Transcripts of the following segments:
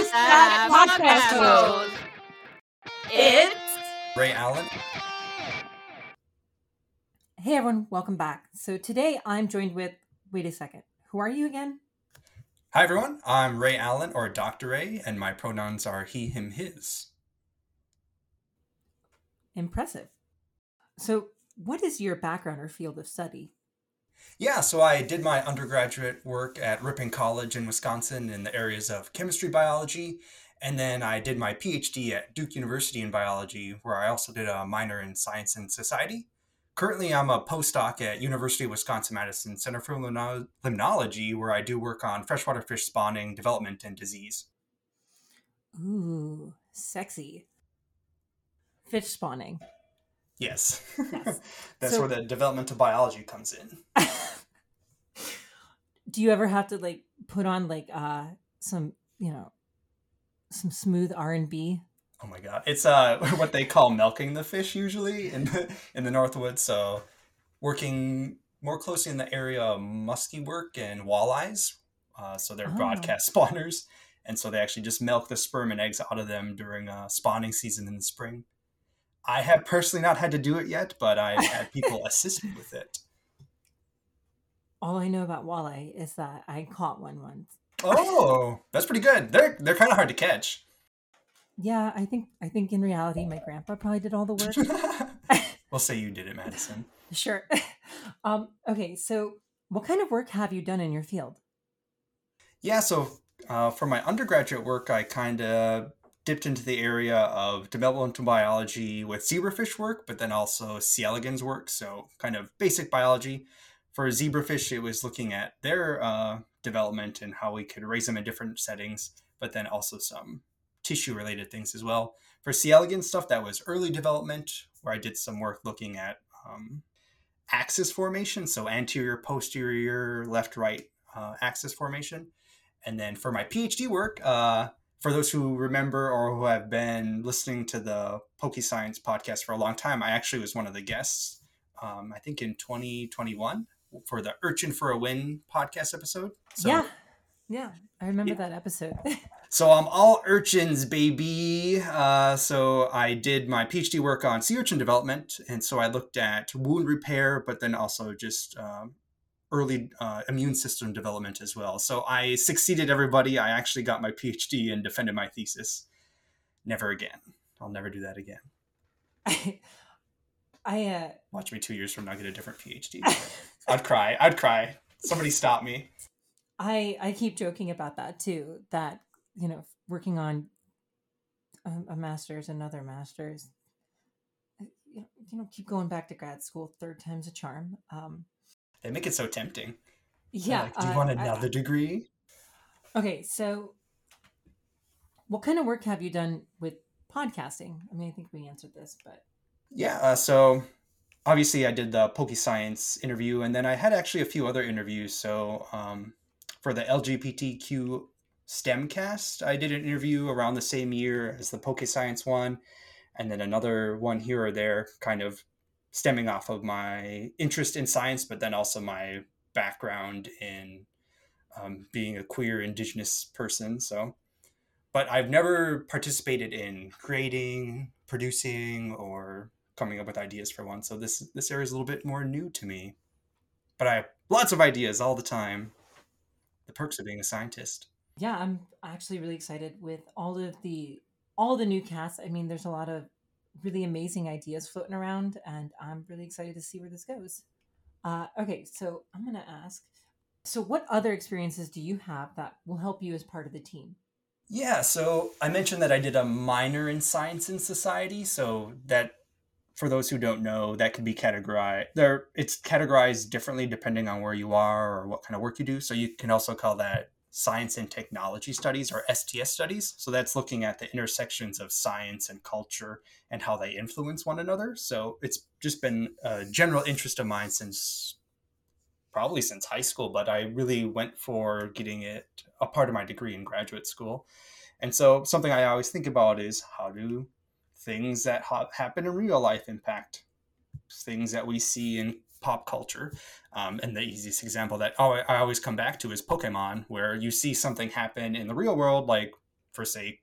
Who's that podcast host? It's Ray Allen. Hey everyone, welcome back. So today I'm joined with, wait a second, who are you again? Hi everyone, I'm Ray Allen or Dr. Ray, and my pronouns are he, him, his. Impressive. So, what is your background or field of study? Yeah, so I did my undergraduate work at Ripon College in Wisconsin in the areas of chemistry biology, and then I did my PhD at Duke University in biology, where I also did a minor in science and society. Currently, I'm a postdoc at University of Wisconsin Madison Center for Limno- Limnology, where I do work on freshwater fish spawning, development, and disease. Ooh, sexy. Fish spawning. Yes, Yes. that's So- where the developmental biology comes in. Do you ever have to like put on like uh some, you know, some smooth R&B? Oh my god, it's uh what they call milking the fish usually in the in the Northwoods. So working more closely in the area of musky work and walleyes. Uh, so they're Oh. broadcast spawners, and so they actually just milk the sperm and eggs out of them during uh, spawning season in the spring. I have personally not had to do it yet, but I've had people assist me with it. All I know about walleye is that I caught one once. Oh, that's pretty good. They're they're kind of hard to catch. Yeah, I think I think in reality my grandpa probably did all the work. we'll say you did it, Madison. Sure. um, okay, so what kind of work have you done in your field? Yeah, so uh, for my undergraduate work, I kind of dipped into the area of developmental biology with zebrafish work, but then also C. elegans work, so kind of basic biology. For zebrafish, it was looking at their uh, development and how we could raise them in different settings, but then also some tissue related things as well. For C. elegans stuff, that was early development, where I did some work looking at um, axis formation, so anterior, posterior, left, right uh, axis formation. And then for my PhD work, uh, for those who remember or who have been listening to the Pokey Science podcast for a long time, I actually was one of the guests, um, I think in 2021 for the Urchin for a Win podcast episode. So, yeah. Yeah, I remember Yeah. that episode. So I'm all urchins, baby. Uh, so I did my PhD work on sea urchin development, and so I looked at wound repair, but then also just um, early uh, immune system development as well. So I succeeded everybody. I actually got my PhD and defended my thesis. Never again. I'll never do that again. I, I uh Watch me two years from now get a different PhD. I'd cry. I'd cry. Somebody stop me. I I keep joking about that too. That you know, working on a, a master's, another master's. You know, you know, keep going back to grad school. Third time's a charm. Um, They make it so tempting. Yeah. like, do you uh, want I- another degree? okay, so what kind of work have you done with podcasting? I mean, I think we answered this, but Yeah, uh, so obviously I did the Poke Science interview, and then I had actually a few other interviews. So um, for the LGBTQ STEMcast, I did an interview around the same year as the Poke Science one, and then another one here or there, kind of stemming off of my interest in science, but then also my background in um, being a queer Indigenous person. So but I've never participated in creating, producing, or coming up with ideas for one. So this this area is a little bit more new to me. But I have lots of ideas all the time. The perks of being a scientist. yeah, I'm actually really excited with all of the all the new casts. I mean, there's a lot of really amazing ideas floating around, and I'm really excited to see where this goes. Uh, okay, so I'm gonna ask. So, what other experiences do you have that will help you as part of the team? Yeah, so I mentioned that I did a minor in science and society. So that, for those who don't know, that could be categorized. There, it's categorized differently depending on where you are or what kind of work you do. So you can also call that science and technology studies or STS studies. So that's looking at the intersections of science and culture and how they influence one another. So it's just been a general interest of mine since probably since high school, but I really went for getting it a part of my degree in graduate school. And so something I always think about is how do things that ha- happen in real life impact things that we see in pop culture. Um, and the easiest example that oh, I always come back to is Pokemon, where you see something happen in the real world, like for say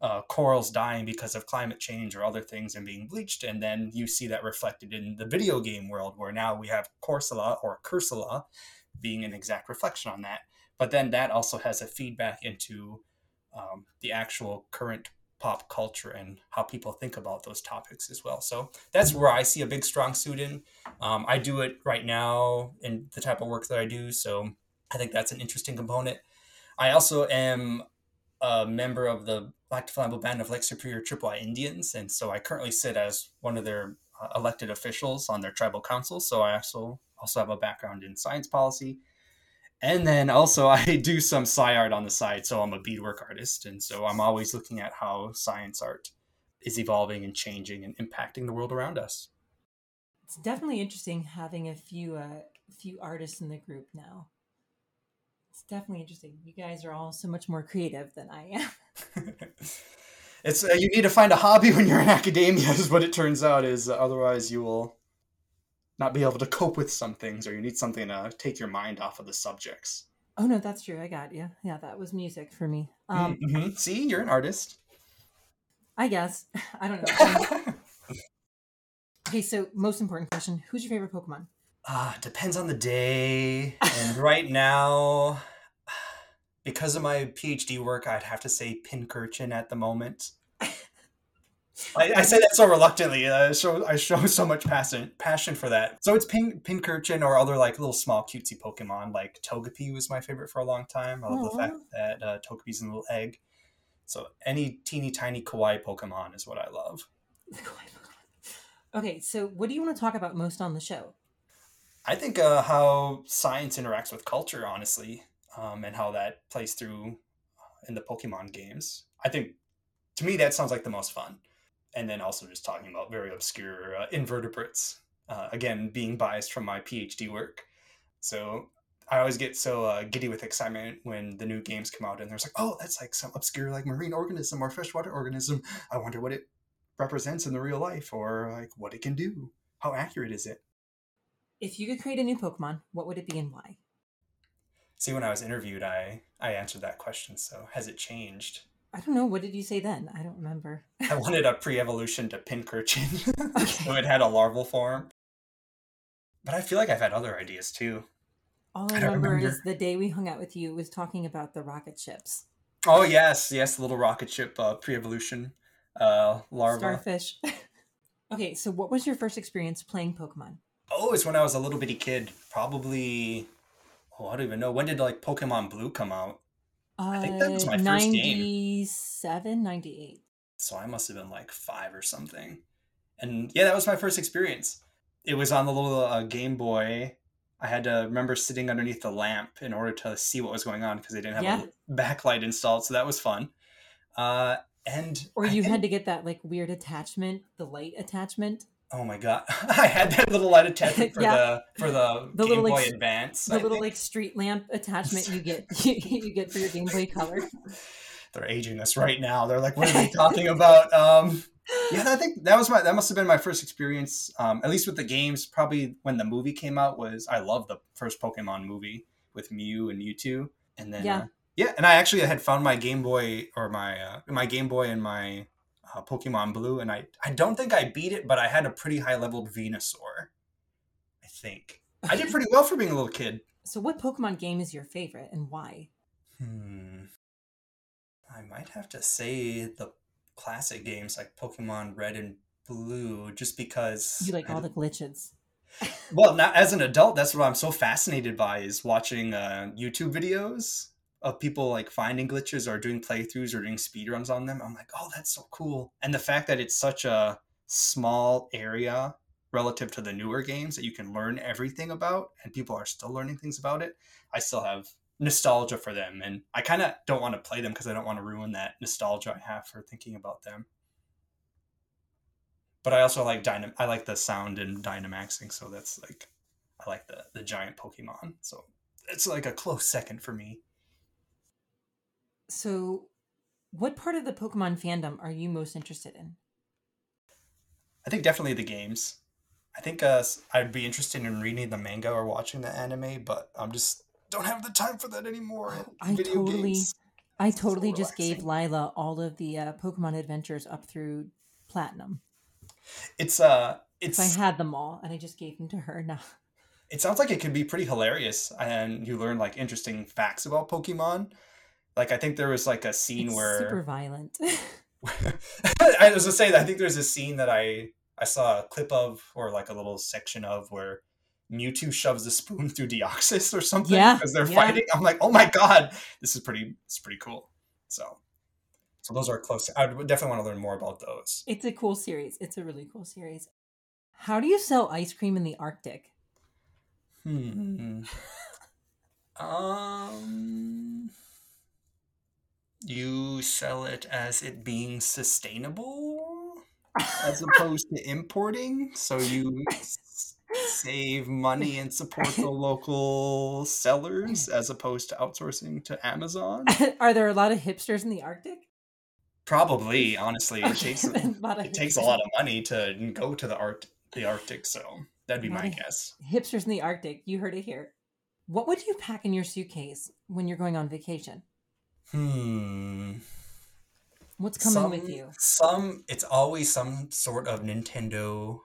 uh, corals dying because of climate change or other things and being bleached. And then you see that reflected in the video game world, where now we have Corsola or Cursola being an exact reflection on that. But then that also has a feedback into um, the actual current pop culture and how people think about those topics as well. So that's where I see a big strong suit in. Um, I do it right now in the type of work that I do. So I think that's an interesting component. I also am a member of the Lac du Flambeau Band of Lake Superior Chippewa Indians, and so I currently sit as one of their uh, elected officials on their tribal council. So I also also have a background in science policy, and then also I do some sci art on the side. So I'm a beadwork artist, and so I'm always looking at how science art is evolving and changing and impacting the world around us. It's definitely interesting having a few uh, few artists in the group now it's definitely interesting. You guys are all so much more creative than I am. it's uh, you need to find a hobby when you're in academia, is what it turns out. Is uh, otherwise you will not be able to cope with some things, or you need something to take your mind off of the subjects. Oh no, that's true. I got you. Yeah, that was music for me. Um, mm-hmm. See, you're an artist. I guess. I don't know. okay, so most important question: Who's your favorite Pokemon? Uh, depends on the day. And right now, because of my PhD work, I'd have to say Pincurchin at the moment. I, I, say that so reluctantly. I show I show so much passion passion for that. So it's pin Pincurchin or other like little small cutesy Pokemon. Like Togepi was my favorite for a long time. I love Aww. the fact that uh, Togepi's a little egg. So any teeny tiny kawaii Pokemon is what I love. Okay, so what do you want to talk about most on the show? I think uh, how science interacts with culture, honestly, um, and how that plays through uh, in the Pokemon games. I think to me that sounds like the most fun. And then also just talking about very obscure uh, invertebrates. Uh, again, being biased from my PhD work, so I always get so uh, giddy with excitement when the new games come out and there's like, oh, that's like some obscure like marine organism or freshwater organism. I wonder what it represents in the real life or like what it can do. How accurate is it? If you could create a new Pokemon, what would it be and why? See, when I was interviewed, I I answered that question. So has it changed? I don't know. What did you say then? I don't remember. I wanted a pre-evolution to Pincurchin, okay. so it had a larval form. But I feel like I've had other ideas too. All I, I remember, remember, is the day we hung out with you was talking about the rocket ships. Oh yes, yes, the little rocket ship uh, pre-evolution uh, larva. Starfish. okay, so what was your first experience playing Pokemon? Oh, it's when I was a little bitty kid. Probably. Oh, I don't even know. When did like Pokemon Blue come out? Uh, I think that was my 97, first game. 97, 98. So I must have been like five or something. And yeah, that was my first experience. It was on the little uh, Game Boy. I had to remember sitting underneath the lamp in order to see what was going on because they didn't have yeah. a backlight installed. So that was fun. Uh, and or you I, had to get that like weird attachment, the light attachment. Oh my god! I had that little light attachment for yeah. the for the, the Game little, Boy like, Advance. The I little think. like street lamp attachment you get you, get for your Game Boy Color. They're aging us right now. They're like, what are they talking about? Um, yeah, I think that was my that must have been my first experience, um, at least with the games. Probably when the movie came out was I love the first Pokemon movie with Mew and Mewtwo, and then yeah, uh, yeah, and I actually had found my Game Boy or my uh, my Game Boy and my uh, Pokemon Blue, and I I don't think I beat it, but I had a pretty high leveled Venusaur. I think I did pretty well for being a little kid. So, what Pokemon game is your favorite, and why? Hmm. I might have to say the classic games like Pokemon Red and Blue, just because you like all the glitches. well, now as an adult, that's what I'm so fascinated by is watching uh, YouTube videos of people like finding glitches or doing playthroughs or doing speedruns on them. I'm like, oh, that's so cool. And the fact that it's such a small area relative to the newer games that you can learn everything about and people are still learning things about it, I still have nostalgia for them. And I kind of don't want to play them because I don't want to ruin that nostalgia I have for thinking about them. But I also like Dynam- I like the sound and Dynamaxing, so that's like I like the the giant Pokemon. So it's like a close second for me. So, what part of the Pokemon fandom are you most interested in? I think definitely the games. I think uh, I'd be interested in reading the manga or watching the anime, but I'm just don't have the time for that anymore. I totally, games. I So totally just gave. Lila all of the uh, Pokemon adventures up through platinum. It's uh, So it's I had them all, and I just gave them to her. Now, it sounds like it could be pretty hilarious, and you learn like interesting facts about Pokemon. Like I think there was like a scene it's where super violent. I was gonna say that I think there's a scene that I I saw a clip of or like a little section of where Mewtwo shoves a spoon through Deoxys or something Yeah, because they're yeah. fighting. I'm like, oh my god, this is pretty. It's pretty cool. So, so those are close. I would definitely want to learn more about those. it's a cool series. It's a really cool series. How do you sell ice cream in the Arctic? Hmm. Um. You sell it as it being sustainable, as opposed to importing. So you save money and support the local sellers, as opposed to outsourcing to Amazon. Are there a lot of hipsters in the Arctic? Probably, honestly, it takes a, then a lot of it takes a lot of money to go to the art the Arctic. So that'd be my guess. Hipsters in the Arctic. You heard it here. What would you pack in your suitcase when you're going on vacation? Hmm. What's coming with you? Some it's always some sort of Nintendo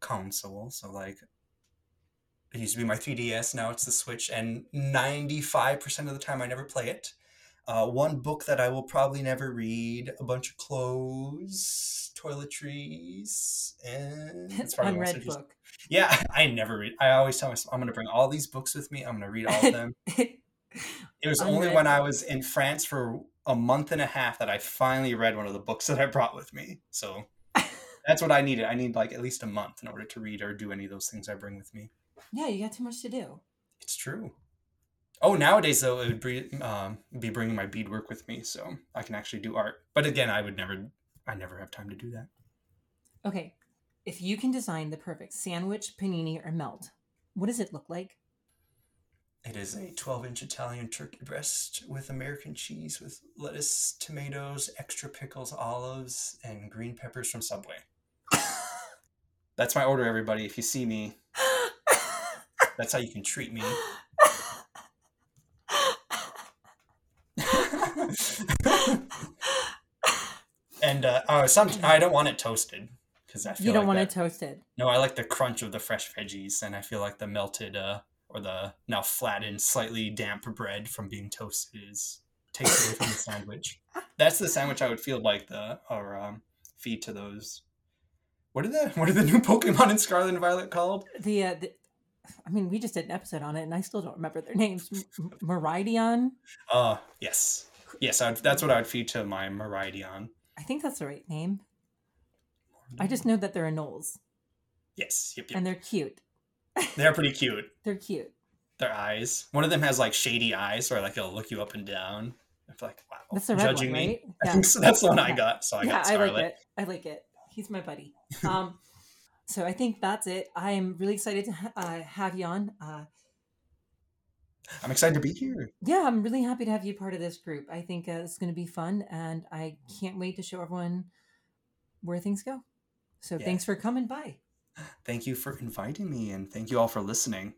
console. So like it used to be my 3DS, now it's the Switch, and 95% of the time I never play it. Uh, one book that I will probably never read, a bunch of clothes, toiletries, and it's probably Unread book. Yeah, I never read. I always tell myself I'm going to bring all these books with me. I'm going to read all of them. It was only when I was in France for a month and a half that I finally read one of the books that I brought with me. So that's what I needed. I need like at least a month in order to read or do any of those things I bring with me. yeah, you got too much to do. It's true. Oh, nowadays though, it would be, um, be bringing my beadwork with me, so I can actually do art. But again, I would never, I never have time to do that. Okay, if you can design the perfect sandwich, panini, or melt, what does it look like? It is a 12 inch Italian turkey breast with American cheese, with lettuce, tomatoes, extra pickles, olives, and green peppers from Subway. That's my order, everybody. If you see me, that's how you can treat me. and uh, oh, some I don't want it toasted because I feel you don't like want that- it toasted. No, I like the crunch of the fresh veggies, and I feel like the melted uh, or the now flattened, slightly damp bread from being toasted is takes away from the sandwich. That's the sandwich I would feel like the or um, feed to those. What are the what are the new Pokemon in Scarlet and Violet called? The, uh, the I mean, we just did an episode on it, and I still don't remember their names. M- Miraidon. Uh yes, yes. Would, that's what I would feed to my Miraidon. I think that's the right name. I just know that they're anoles, yes, yep, yep. and they're cute. They're pretty cute. They're cute. Their eyes. One of them has like shady eyes, or like it'll look you up and down. I'm like, wow, That's the red judging one, me. right? I think so. That's the one I got. So I yeah, got I Scarlet. like it. I like it. He's my buddy. Um, so I think that's it. I am really excited to ha- uh, have you on. Uh, I'm excited to be here. yeah, I'm really happy to have you part of this group. I think uh, it's going to be fun, and I can't wait to show everyone where things go. So Yeah. thanks for coming by. Thank you for inviting me, and thank you all for listening.